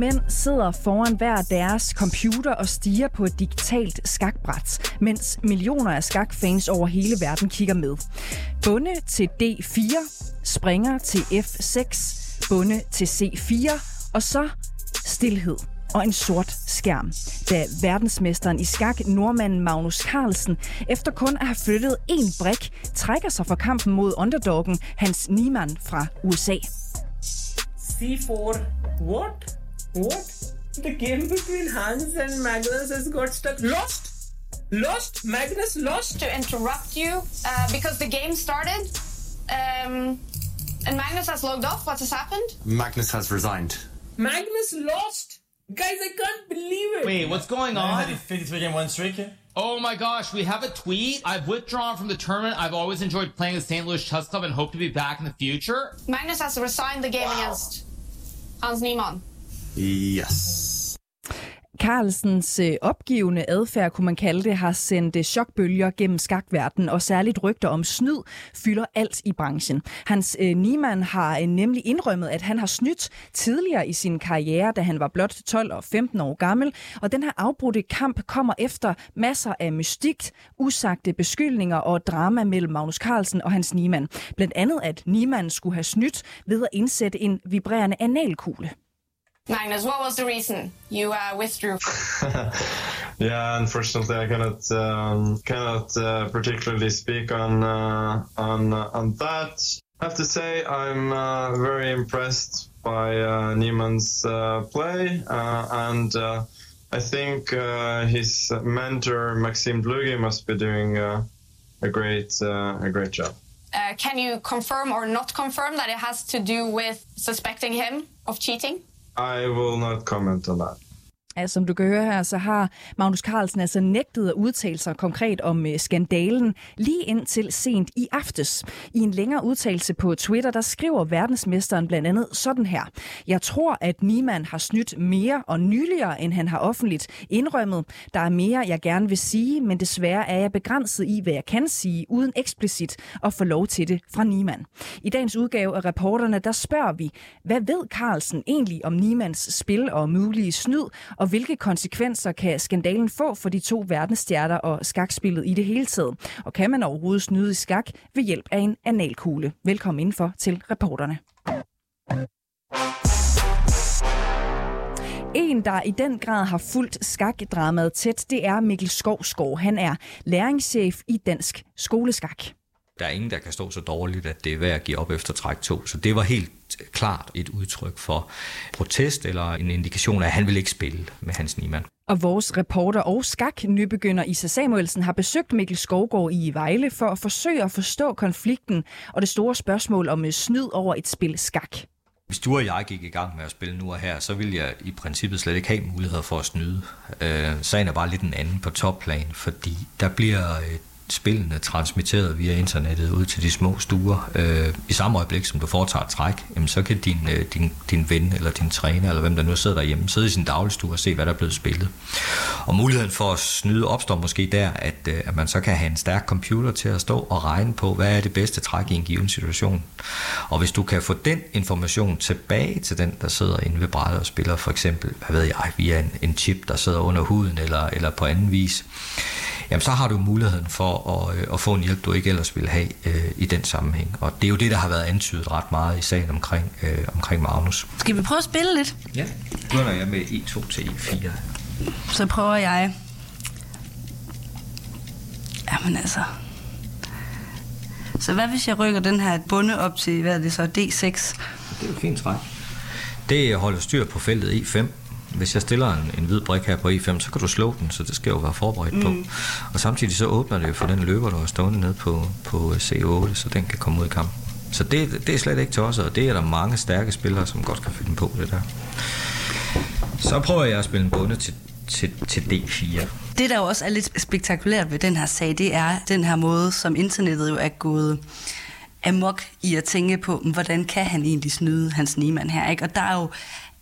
Mænd sidder foran hver deres computer og stiger på et digitalt skakbræt, mens millioner af skakfans over hele verden kigger med. Bunde til D4, springer til F6, bunde til C4, og så stillhed og en sort skærm, da verdensmesteren i skak, nordmanden Magnus Carlsen, efter kun at have flyttet en brik, trækker sig fra kampen mod underdoggen Hans Niemann fra USA. C4. What? What? The game between Hans and Magnus has got stuck. Lost? Lost? Magnus lost? to interrupt you uh, because the game started um, and Magnus has logged off. What has happened? Magnus has resigned. Magnus lost? Guys, I can't believe it. Wait, what's going on? Had 53 game one streak. Oh my gosh, we have a tweet. I've withdrawn from the tournament. I've always enjoyed playing the St. Louis Chess Club and hope to be back in the future. Magnus has resigned the game against Hans Niemann. Yes. Carlsens øh, opgivende adfærd, kunne man kalde det, har sendt øh, chokbølger gennem skakverdenen, og særligt rygter om snyd fylder alt i branchen. Hans øh, Niemann har øh, nemlig indrømmet, at han har snydt tidligere i sin karriere, da han var blot 12 og 15 år gammel, og den her afbrudte kamp kommer efter masser af mystik, usagte beskyldninger og drama mellem Magnus Carlsen og Hans Niemann. Blandt andet, at Niemann skulle have snydt ved at indsætte en vibrerende analkugle. Magnus, what was the reason you uh, withdrew? Yeah, unfortunately, I cannot um, cannot uh, particularly speak on uh, on uh, on that. I have to say, I'm uh, very impressed by uh, Niemann's uh, play, uh, and uh, I think uh, his mentor Maxim Blugi must be doing uh, a great uh, a great job. Uh, can you confirm or not confirm that it has to do with suspecting him of cheating? I will not comment on that. Altså, som du kan høre her, så har Magnus Carlsen altså nægtet at udtale sig konkret om øh, skandalen lige indtil sent i aftes. I en længere udtalelse på Twitter, der skriver verdensmesteren blandt andet sådan her. Jeg tror, at Niemann har snydt mere og nyligere, end han har offentligt indrømmet. Der er mere, jeg gerne vil sige, men desværre er jeg begrænset i, hvad jeg kan sige, uden eksplicit at få lov til det fra Niemann. I dagens udgave af reporterne, der spørger vi, hvad ved Carlsen egentlig om Niemanns spil og mulige snyd, og hvilke konsekvenser kan skandalen få for de to verdensstjerner og skakspillet i det hele taget? Og kan man overhovedet snyde i skak ved hjælp af en analkugle? Velkommen indenfor til reporterne. En, der i den grad har fulgt skakdramaet tæt, det er Mikkel Skovsgaard. Han er læringschef i Dansk Skoleskak. Der er ingen, der kan stå så dårligt, at det er værd at give op efter træk 2. Så det var helt klart et udtryk for protest eller en indikation af, at han vil ikke spille med Hans Niemann. Og vores reporter og skak-nybegynder Isa Samuelsen har besøgt Mikkel Skovgaard i Vejle for at forsøge at forstå konflikten og det store spørgsmål om øh, snyd over et spil skak. Hvis du og jeg gik i gang med at spille nu og her, så ville jeg i princippet slet ikke have muligheder for at snyde. Øh, sagen er bare lidt en anden på topplan, fordi der bliver øh, spillene transmitteret via internettet ud til de små stuer. Øh, I samme øjeblik, som du foretager et træk, jamen, så kan din, øh, din, din ven eller din træner, eller hvem der nu sidder derhjemme, sidde i sin dagligstue og se, hvad der er blevet spillet. Og muligheden for at snyde opstår måske der, at, øh, at man så kan have en stærk computer til at stå og regne på, hvad er det bedste træk i en given situation. Og hvis du kan få den information tilbage til den, der sidder inde ved brættet og spiller, for eksempel, hvad ved jeg, via en, en chip, der sidder under huden, eller, eller på anden vis, jamen så har du muligheden for at, øh, at få en hjælp, du ikke ellers ville have øh, i den sammenhæng. Og det er jo det, der har været antydet ret meget i sagen omkring, øh, omkring Magnus. Skal vi prøve at spille lidt? Ja, begynder jeg med E2 til E4. Så prøver jeg. Jamen altså. Så hvad hvis jeg rykker den her bunde op til, hvad er det så, D6? Det er jo fint træk. Det holder styr på feltet E5. Hvis jeg stiller en, en hvid brik her på E5, så kan du slå den, så det skal jo være forberedt mm. på. Og samtidig så åbner det jo for den løber, der er stående nede på, på C8, så den kan komme ud i kampen. Så det, det er slet ikke tosset, og det er der mange stærke spillere, som godt kan finde på det der. Så prøver jeg at spille en bunde til, til, til D4. Det, der jo også er lidt spektakulært ved den her sag, det er den her måde, som internettet jo er gået amok i at tænke på, hvordan kan han egentlig snyde hans Niemann her, ikke? Og der er jo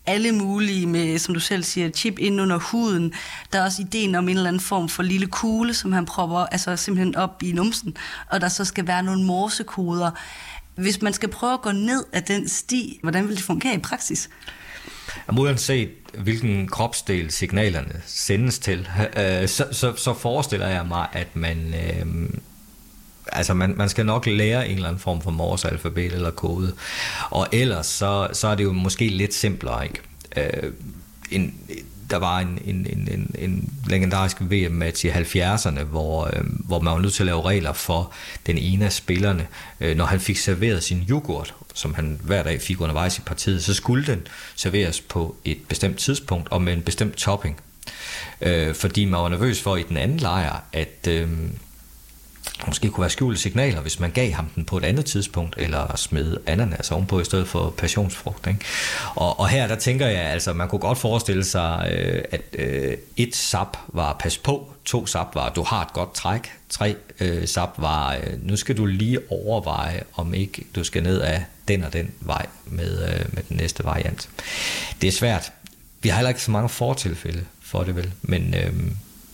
alle mulige med, som du selv siger, chip ind under huden. Der er også ideen om en eller anden form for lille kugle, som han propper altså simpelthen op i numsen, og der så skal være nogle morsekoder. Hvis man skal prøve at gå ned af den sti, hvordan vil det fungere i praksis? Jamen, uanset hvilken kropsdel signalerne sendes til, øh, så, så, så forestiller jeg mig, at man, øh, altså man, man skal nok lære en eller anden form for morsealfabet eller kode. Og ellers så, så er det jo måske lidt simplere, ikke? Øh, en, der var en, en, en, en, en legendarisk VM-match i 70'erne, hvor, øh, hvor man var nødt til at lave regler for den ene af spillerne. Øh, når han fik serveret sin yoghurt, som han hver dag fik undervejs i partiet, så skulle den serveres på et bestemt tidspunkt og med en bestemt topping. Øh, fordi man var nervøs for i den anden lejr, at... Øh, måske kunne være skjulte signaler, hvis man gav ham den på et andet tidspunkt, eller smed ananas ovenpå i stedet for passionsfrugt. Ikke? Og, og her der tænker jeg, altså man kunne godt forestille sig, øh, at øh, et sap var pas på, to sap var, du har et godt træk, tre øh, sap var, øh, nu skal du lige overveje, om ikke du skal ned af den og den vej med, øh, med den næste variant. Det er svært. Vi har heller ikke så mange fortilfælde for det vel, men... Øh,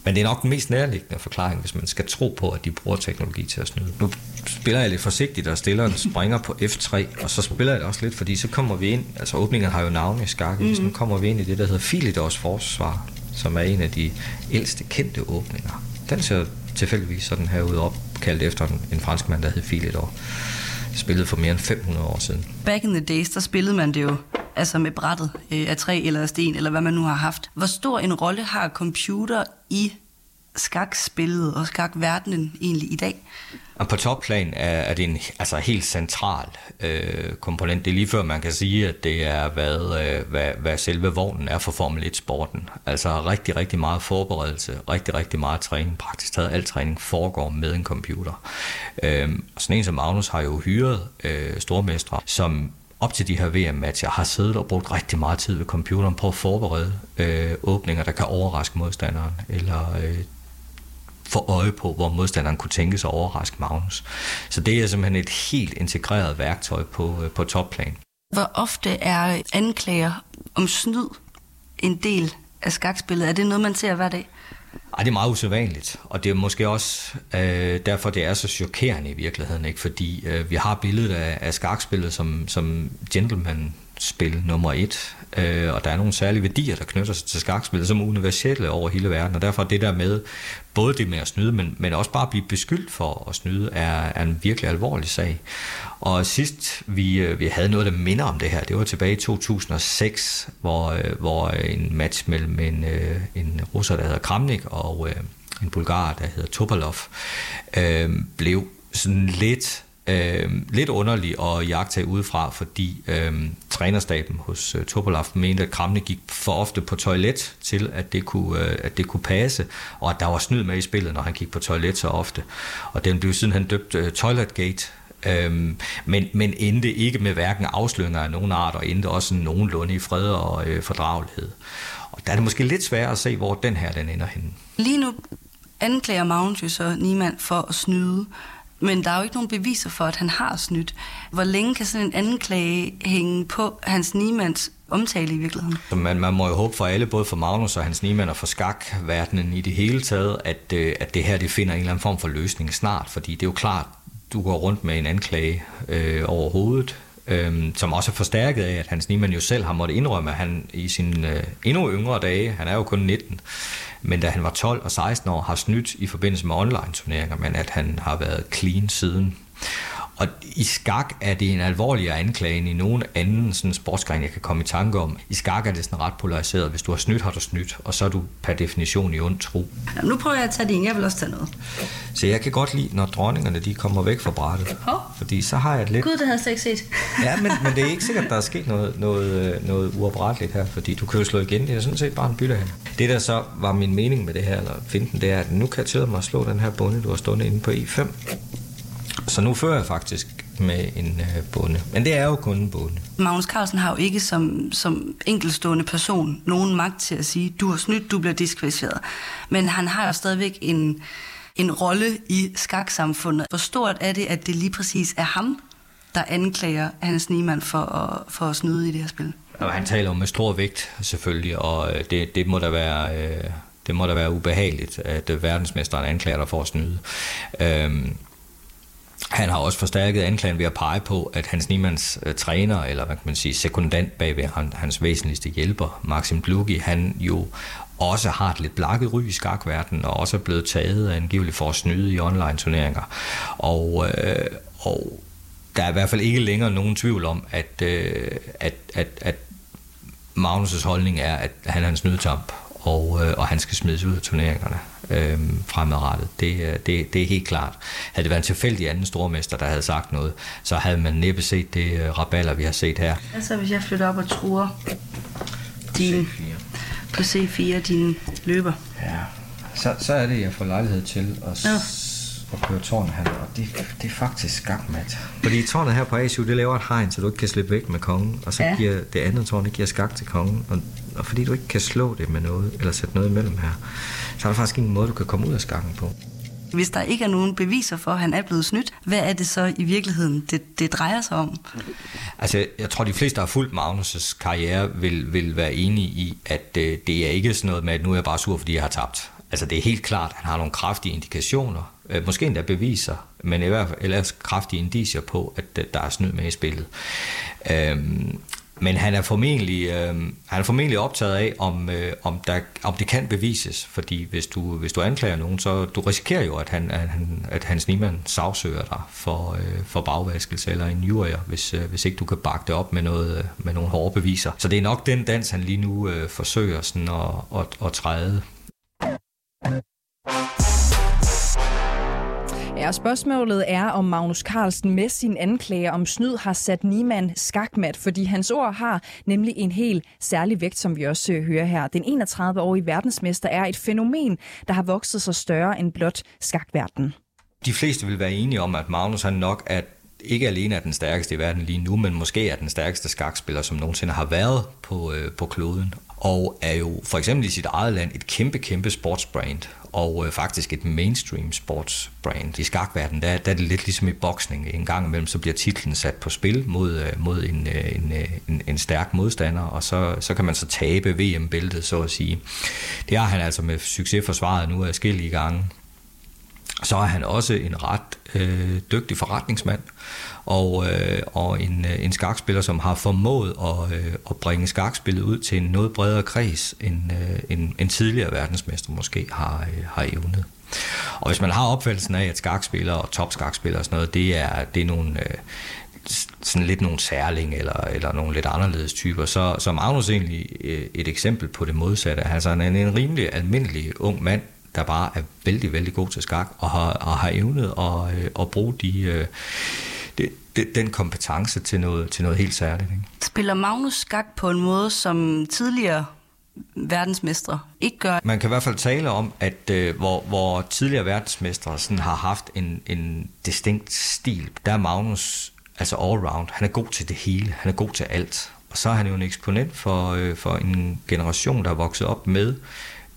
men det er nok den mest nærliggende forklaring, hvis man skal tro på, at de bruger teknologi til at snyde. Nu spiller jeg lidt forsigtigt, og stiller en springer på F3, og så spiller jeg det også lidt, fordi så kommer vi ind, altså åbningen har jo navn i skak, mm. så nu kommer vi ind i det, der hedder Philidors forsvar, som er en af de ældste kendte åbninger. Den ser tilfældigvis sådan her ud opkaldt efter en, en fransk mand, der hed Philidor. Spillede for mere end 500 år siden. Back in the days, der spillede man det jo altså med brættet øh, af træ eller af sten, eller hvad man nu har haft. Hvor stor en rolle har computer i skakspillet og skakverdenen egentlig i dag? Og på topplan er, er det en altså helt central øh, komponent. Det er lige før man kan sige, at det er, hvad, øh, hvad, hvad selve vognen er for Formel 1-sporten. Altså rigtig, rigtig meget forberedelse, rigtig, rigtig meget træning. Praktisk taget al træning foregår med en computer. Øh, sådan en som Magnus har jo hyret øh, stormestre, som op til de her VM-matcher har siddet og brugt rigtig meget tid ved computeren på at forberede øh, åbninger, der kan overraske modstanderen, eller øh, få øje på, hvor modstanderen kunne tænke sig at overraske Magnus. Så det er simpelthen et helt integreret værktøj på, øh, på topplan. Hvor ofte er anklager om snyd en del af skakspillet? Er det noget, man ser hver dag? Ej, det er meget usædvanligt, og det er måske også øh, derfor, det er så chokerende i virkeligheden, ikke? fordi øh, vi har billedet af, af skakspillet som, som gentleman spil nummer et, øh, og der er nogle særlige værdier, der knytter sig til skakspillet som universelle over hele verden, og derfor er det der med, både det med at snyde, men, men også bare at blive beskyldt for at snyde, er, er en virkelig alvorlig sag. Og sidst vi, øh, vi havde noget, der minder om det her, det var tilbage i 2006, hvor, øh, hvor en match mellem en, øh, en russer, der hedder Kramnik, og en bulgar, der hedder Topalov, øh, blev sådan lidt øh, lidt underlig at jagtage udefra, fordi øh, trænerstaben hos øh, Topolaf mente, at Kramne gik for ofte på toilet til, at det, kunne, øh, at det kunne passe, og at der var snyd med i spillet, når han gik på toilet så ofte. Og den blev siden han døbt øh, Toiletgate, Øhm, men, men endte ikke med hverken afsløringer af nogen art, og endte også nogenlunde i fred og øh, fordragelighed. Og der er det måske lidt sværere at se, hvor den her den ender henne. Lige nu anklager Magnus jo så Niemann for at snyde. Men der er jo ikke nogen beviser for, at han har snydt. Hvor længe kan sådan en anden klage hænge på hans Niemands omtale i virkeligheden? Man, man må jo håbe for alle, både for Magnus og hans Niemann og for skakverdenen i det hele taget, at, øh, at det her det finder en eller anden form for løsning snart. Fordi det er jo klart, du går rundt med en anklage øh, over hovedet, øh, som også er forstærket af, at Hans Niemann jo selv har måttet indrømme, at han i sine øh, endnu yngre dage, han er jo kun 19, men da han var 12 og 16 år, har snydt i forbindelse med online-turneringer, men at han har været clean siden. Og i skak er det en alvorligere anklage end i nogen anden sådan sportsgren, jeg kan komme i tanke om. I skak er det sådan ret polariseret. Hvis du har snydt, har du snydt, og så er du per definition i ond tro. Jamen, nu prøver jeg at tage din. Jeg vil også tage noget. Så jeg kan godt lide, når dronningerne de kommer væk fra brættet. Fordi så har jeg et lidt... Gud, det havde jeg ikke set. ja, men, men det er ikke sikkert, der er sket noget, noget, noget uopretteligt her, fordi du kan jo slå igen. Det er sådan set bare en bytte her. Det, der så var min mening med det her, eller finden, det er, at nu kan jeg tillade mig at slå den her bunde, du har stående inde på E5. Så nu fører jeg faktisk med en øh, bonde. Men det er jo kun en bonde. Magnus Carlsen har jo ikke som, som enkeltstående person nogen magt til at sige, du har snydt, du bliver diskvalificeret. Men han har jo stadigvæk en, en rolle i skaksamfundet. Hvor stort er det, at det lige præcis er ham, der anklager Hans Niemann for at, for at snyde i det her spil? Og han taler jo med stor vægt, selvfølgelig, og øh, det, det må da være... Øh, det må da være ubehageligt, at øh, verdensmesteren anklager dig for at snyde. Øhm, han har også forstærket anklagen ved at pege på, at hans Niemanns øh, træner, eller hvad kan man sige, sekundant bagved han, hans væsentligste hjælper, Maxim Blugi, han jo også har et lidt blakket ry i skakverdenen, og også er blevet taget angiveligt for at snyde i online-turneringer. Og, øh, og der er i hvert fald ikke længere nogen tvivl om, at, øh, at, at, at Magnus' holdning er, at han er en snydetamp, og, øh, og han skal smides ud af turneringerne øh, fremadrettet. Det, øh, det, det er helt klart. Havde det været en tilfældig anden stormester, der havde sagt noget, så havde man næppe set det øh, raballer, vi har set her. Altså hvis jeg flytter op og truer din, på C4, din løber. Ja, så, så er det, jeg får lejlighed til at, ja. at køre tårn her, og det, det er faktisk skakmat. Fordi tårnet her på ASU, det laver et hegn, så du ikke kan slippe væk med kongen, og så ja. giver det andet tårn, det giver skak til kongen, og, og fordi du ikke kan slå det med noget, eller sætte noget imellem her, så er der faktisk ingen måde, du kan komme ud af skakken på. Hvis der ikke er nogen beviser for, at han er blevet snydt, hvad er det så i virkeligheden, det, det drejer sig om? Altså, jeg tror, de fleste, der har fulgt Magnus' karriere, vil, vil være enige i, at øh, det er ikke sådan noget med, at nu er jeg bare sur, fordi jeg har tabt. Altså, det er helt klart, at han har nogle kraftige indikationer, øh, måske endda beviser, men i hvert fald ellers kraftige indicier på, at øh, der er snyd med i spillet. Øhm, men han er formentlig, øh, han er formentlig optaget af, om, øh, om, der, om det kan bevises, fordi hvis du, hvis du anklager nogen, så du risikerer jo, at, han, at, han, at Hans Niemann sagsøger dig for, øh, for bagvaskelse eller en jurier, hvis, øh, hvis ikke du kan bakke det op med, noget, øh, med nogle hårde beviser. Så det er nok den dans, han lige nu øh, forsøger sådan at, at, at træde. Ja, spørgsmålet er, om Magnus Carlsen med sin anklager om snyd har sat Niemann skakmat, fordi hans ord har nemlig en helt særlig vægt, som vi også øh, hører her. Den 31-årige verdensmester er et fænomen, der har vokset sig større end blot skakverden. De fleste vil være enige om, at Magnus han nok er ikke alene er den stærkeste i verden lige nu, men måske er den stærkeste skakspiller, som nogensinde har været på, øh, på kloden. Og er jo for eksempel i sit eget land et kæmpe, kæmpe sportsbrand og øh, faktisk et mainstream sportsbrand. I skakverdenen, der, der er det lidt ligesom i boksning. En gang imellem, så bliver titlen sat på spil mod, øh, mod en, øh, en, øh, en, en stærk modstander, og så, så kan man så tabe VM-bæltet, så at sige. Det har han altså med succes forsvaret nu af skille gange. Så er han også en ret øh, dygtig forretningsmand, og, øh, og en, øh, en skakspiller, som har formået at, øh, at bringe skakspillet ud til en noget bredere kreds, end øh, en, en tidligere verdensmester måske har, øh, har evnet. Og hvis man har opfattelsen af, at skakspillere og topskakspillere og sådan noget, det er, det er nogle, øh, sådan lidt nogle særling eller, eller nogle lidt anderledes typer, så, så er Magnus egentlig øh, et eksempel på det modsatte. Altså han er en rimelig almindelig ung mand, der bare er vældig, vældig god til skak og har, og har evnet at, øh, at bruge de, øh, det, det, den kompetence til noget, til noget helt særligt. Ikke? Spiller Magnus skak på en måde, som tidligere verdensmestre ikke gør? Man kan i hvert fald tale om, at øh, hvor, hvor tidligere verdensmestre sådan har haft en, en distinkt stil, der er Magnus altså all-round. Han er god til det hele. Han er god til alt. Og så er han jo en eksponent for, øh, for en generation, der er vokset op med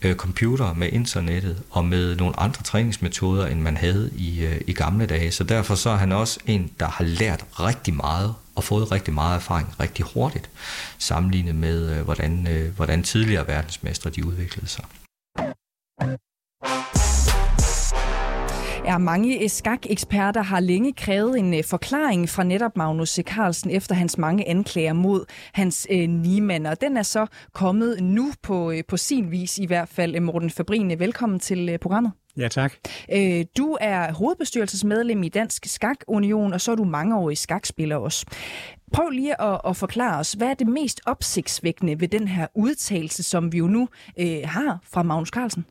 øh, computer, med internettet og med nogle andre træningsmetoder, end man havde i, øh, i gamle dage. Så derfor så er han også en, der har lært rigtig meget og fået rigtig meget erfaring rigtig hurtigt, sammenlignet med, øh, hvordan, øh, hvordan tidligere verdensmestre de udviklede sig. Ja, mange skakeksperter har længe krævet en øh, forklaring fra netop Magnus Carlsen efter hans mange anklager mod hans øh, Niemann. Og den er så kommet nu på, øh, på sin vis i hvert fald. Morten Fabrine, velkommen til øh, programmet. Ja, tak. Øh, du er hovedbestyrelsesmedlem i Dansk Skak Union, og så er du mangeårig skakspiller også. Prøv lige at, at forklare os, hvad er det mest opsigtsvækkende ved den her udtalelse, som vi jo nu øh, har fra Magnus Carlsen?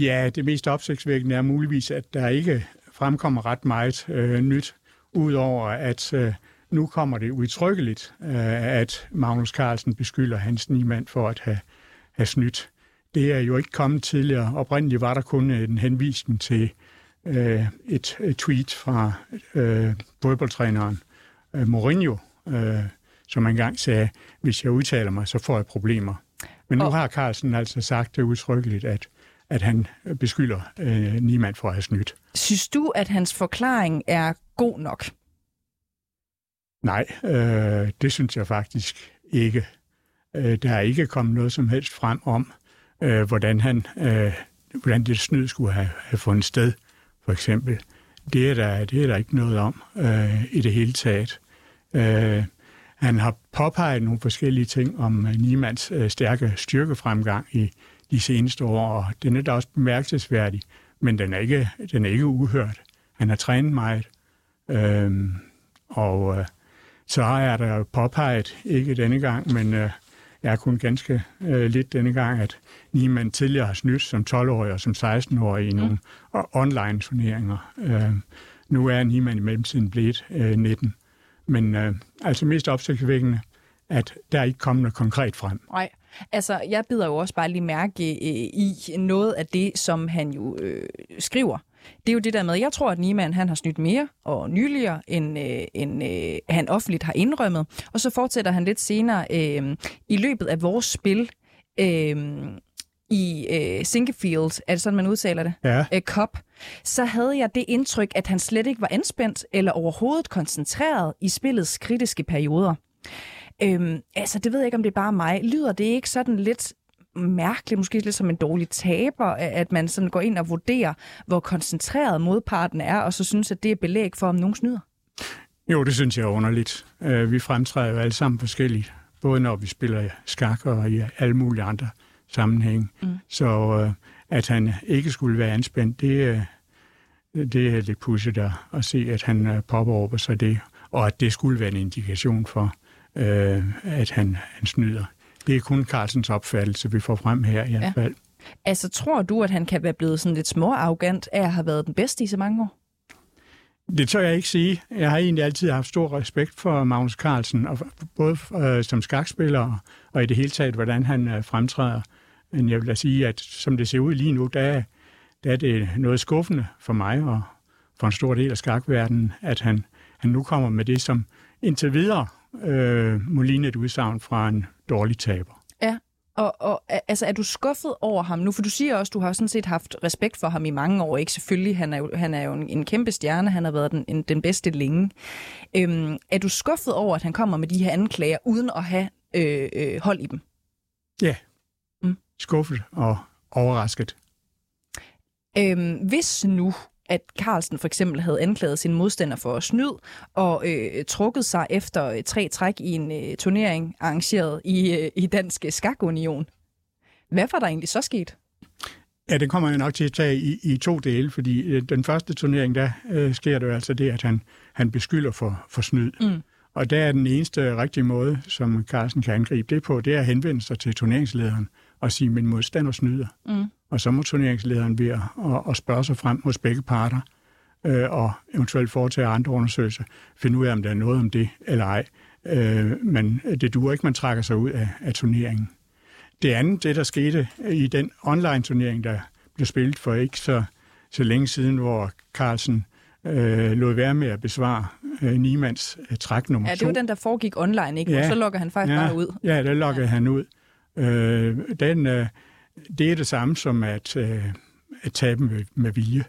Ja, det mest opsigtsvækkende er muligvis, at der ikke fremkommer ret meget øh, nyt, udover at øh, nu kommer det udtrykkeligt, øh, at Magnus Carlsen beskylder Hans Niemann for at have, have snydt. Det er jo ikke kommet tidligere. Oprindeligt var der kun en henvisning til øh, et, et tweet fra øh, fodboldtræneren øh, Mourinho, øh, som engang sagde, hvis jeg udtaler mig, så får jeg problemer. Men nu Og- har Carlsen altså sagt det udtrykkeligt, at, at han beskylder øh, Niemann for at have snydt. Synes du, at hans forklaring er god nok? Nej, øh, det synes jeg faktisk ikke. Øh, der er ikke kommet noget som helst frem om, øh, hvordan, han, øh, hvordan det snyd skulle have, have fundet sted, for eksempel. Det er der, det er der ikke noget om øh, i det hele taget. Øh, han har påpeget nogle forskellige ting om øh, Niemands øh, stærke styrkefremgang i de seneste år, og den er da også bemærkelsesværdig, men den er ikke, den er ikke uhørt. Han har trænet meget, øh, og øh, så har jeg da påpeget, ikke denne gang, men øh, jeg er kun ganske øh, lidt denne gang, at Niemann tidligere har snydt som 12-årig og som 16-årig i nogle mm. online-turneringer. Øh, nu er Niemann i mellemtiden blevet øh, 19. Men øh, altså mest opsigtsvækkende, at der er ikke kommet noget konkret frem. Nej, altså jeg bider jo også bare lige mærke øh, i noget af det, som han jo øh, skriver. Det er jo det der med, jeg tror, at Niemann han har snydt mere og nyligere, end, øh, end øh, han offentligt har indrømmet. Og så fortsætter han lidt senere øh, i løbet af vores spil øh, i øh, Sinkefield, er det sådan, man udtaler det? Ja. øh, Cup, så havde jeg det indtryk, at han slet ikke var anspændt eller overhovedet koncentreret i spillets kritiske perioder. Øhm, altså, det ved jeg ikke, om det er bare mig. Lyder det ikke sådan lidt mærkeligt, måske lidt som en dårlig taber, at man sådan går ind og vurderer, hvor koncentreret modparten er, og så synes, at det er belæg for, om nogen snyder? Jo, det synes jeg er underligt. Øh, Vi fremtræder jo alle sammen forskelligt, både når vi spiller skak og i alle mulige andre sammenhænge. Mm. Så øh, at han ikke skulle være anspændt, det, øh, det er lidt pudsigt at, at se, at han øh, påberåber sig det, og at det skulle være en indikation for, øh, at han, han snyder. Det er kun Carlsens opfattelse, vi får frem her i hvert Ja. fald. Altså, tror du, at han kan være blevet sådan lidt småarrogant af at have været den bedste i så mange år? Det tør jeg ikke sige. Jeg har egentlig altid haft stor respekt for Magnus Carlsen, og både øh, som skakspiller og, i det hele taget, hvordan han øh, fremtræder. Men jeg vil da sige, at som det ser ud lige nu, der, er- der er det noget skuffende for mig og for en stor del af skakverdenen, at han, han nu kommer med det, som indtil videre øh, må ligne et udsagn fra en dårlig taber. Ja, og, og altså, er du skuffet over ham nu? For du siger også, du har sådan set haft respekt for ham i mange år, ikke? Selvfølgelig, han er jo, han er jo en, en kæmpe stjerne, han har været den, en, den bedste længe. Øhm, er du skuffet over, at han kommer med de her anklager, uden at have øh, øh, hold i dem? Ja, Mm. skuffet og overrasket. Øhm, hvis nu, at Carlsen for eksempel havde anklaget sin modstander for snyd og øh, trukket sig efter øh, tre træk i en øh, turnering arrangeret i, øh, i Dansk Skakunion, hvad var der egentlig så sket? Ja, det kommer jeg nok til at tage i, i to dele, fordi øh, den første turnering, der øh, sker det jo altså det, at han, han beskylder for, for snyd. Mm. Og der er den eneste rigtige måde, som Carlsen kan angribe det på, det er at henvende sig til turneringslederen og sige, min modstander snyder. Mm. Og så må turneringslederen ved at, at, at spørge sig frem hos begge parter, øh, og eventuelt foretage andre undersøgelser, finde ud af, om der er noget om det eller ej. Øh, men det duer ikke, man trækker sig ud af, af turneringen. Det andet, det der skete i den online-turnering, der blev spillet for ikke så, så længe siden, hvor Carlsen øh, lod være med at besvare øh, Niemands øh, træk nummer Ja, det to. var den, der foregik online, ikke? Ja. Og så logger han faktisk ja, bare ud. Ja, der logger ja. han ud. Øh, den, øh, det er det samme som at, øh, at tabe med, med vilje.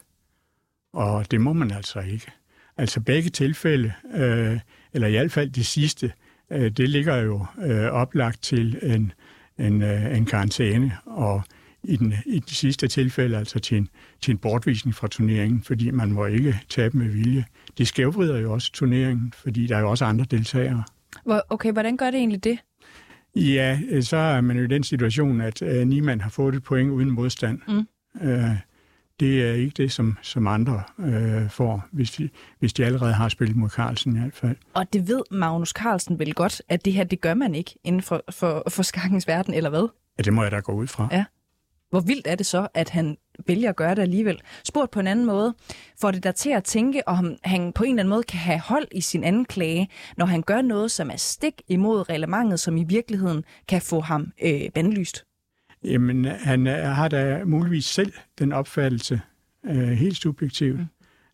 Og det må man altså ikke. Altså begge tilfælde, øh, eller i hvert fald det sidste, øh, det ligger jo øh, oplagt til en, en, øh, en karantæne, og i, den, i det sidste tilfælde altså til en, til en bortvisning fra turneringen, fordi man må ikke tabe med vilje. Det skævvrider jo også turneringen, fordi der er jo også andre deltagere. Hvor, okay, hvordan gør det egentlig det? Ja, øh, så er man jo i den situation, at øh, Niemann har fået et point uden modstand. Mm. Øh, det er ikke det, som, som andre øh, får, hvis de, hvis de allerede har spillet mod Carlsen i hvert fald. Og det ved Magnus Carlsen vel godt, at det her, det gør man ikke inden for, for, for skakkens verden, eller hvad? Ja, det må jeg da gå ud fra. Ja. Hvor vildt er det så, at han vælger at gøre det alligevel? Spurgt på en anden måde, får det der til at tænke, om han på en eller anden måde kan have hold i sin anden klage, når han gør noget, som er stik imod reglementet, som i virkeligheden kan få ham øh, bandlyst? Jamen, han øh, har da muligvis selv den opfattelse, øh, helt subjektivt, mm.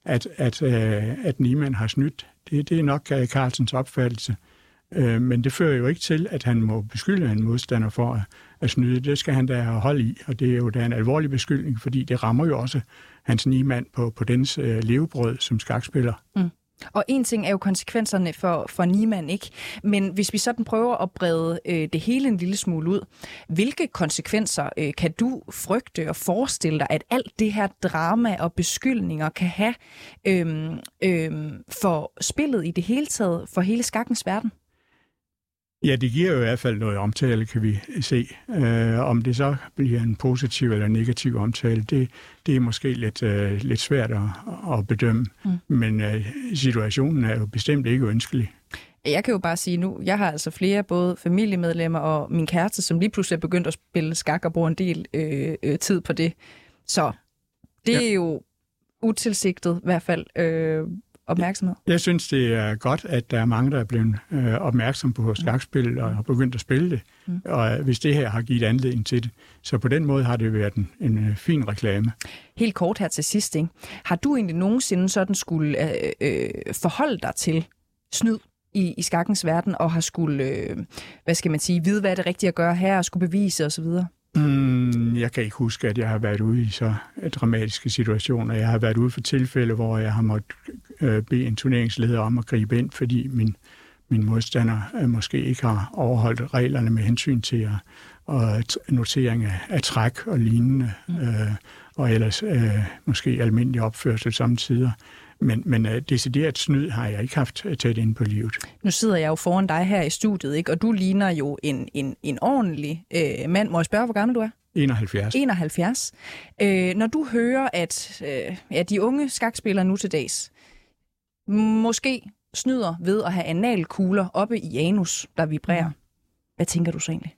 at, at, øh, at Niemann har snydt. Det, det er nok øh, Carlsens opfattelse. Øh, Øh, men det fører jo ikke til, at han må beskylde en modstander for at, at snyde. Det skal han da have hold i, og det er jo da en alvorlig beskyldning, fordi det rammer jo også hans Niemann på, på dens øh, levebrød som skakspiller. Mm. Og en ting er jo konsekvenserne for, for Niemann, ikke? Men hvis vi sådan prøver at brede øh, det hele en lille smule ud, hvilke konsekvenser øh, kan du frygte og forestille dig, at alt det her drama og beskyldninger kan have øh, øh, for spillet i det hele taget, for hele skakkens verden? Ja, det giver jo i hvert fald noget omtale, kan vi se. Øh, om det så bliver en positiv eller negativ omtale, det, det er måske lidt, øh, lidt svært at, at bedømme. Mm. Men øh, situationen er jo bestemt ikke ønskelig. Jeg kan jo bare sige nu, jeg har altså flere både familiemedlemmer og min kæreste, som lige pludselig er begyndt at spille skak og bruger en del øh, øh, tid på det. Så det ja. er jo utilsigtet i hvert fald. Øh, opmærksomhed? Jeg synes, det er godt, at der er mange, der er blevet øh, opmærksom på skakspil og har begyndt at spille det. Mm. Og hvis det her har givet anledning til det. Så på den måde har det været en, en øh, fin reklame. Helt kort her til sidst. Ikke? Har du egentlig nogensinde sådan skulle øh, øh, forholde dig til snyd i, i skakkens verden, og har skulle, øh, hvad skal man sige, vide, hvad er det rigtige at gøre her, og skulle bevise osv.? Mm, jeg kan ikke huske, at jeg har været ude i så dramatiske situationer. Jeg har været ude for tilfælde, hvor jeg har måttet øh, bede en turneringsleder om at gribe ind, fordi min, min modstander øh, måske ikke har overholdt reglerne med hensyn til at, og notering af, af træk og lignende, mm. øh, og ellers øh, måske almindelig opførsel samtidig. Men, men uh, decideret snyd har jeg ikke haft tæt ind på livet. Nu sidder jeg jo foran dig her i studiet, ikke? og du ligner jo en, en, en ordentlig øh, mand. Må jeg spørge, hvor gammel du er? 71. 71. Øh, når du hører, at øh, ja, de unge skakspillere nu til dags måske snyder ved at have analkugler oppe i anus, der vibrerer, mm. hvad tænker du så egentlig?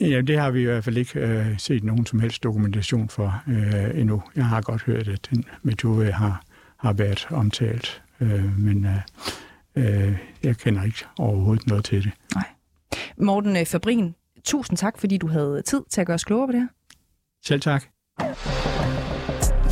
Ja, det har vi i hvert fald ikke øh, set nogen som helst dokumentation for øh, endnu. Jeg har godt hørt, at den metode har har været omtalt. Øh, men øh, øh, jeg kender ikke overhovedet noget til det. Nej. Morten øh, Fabrin, tusind tak, fordi du havde tid til at gøre os klogere på det her. Selv tak.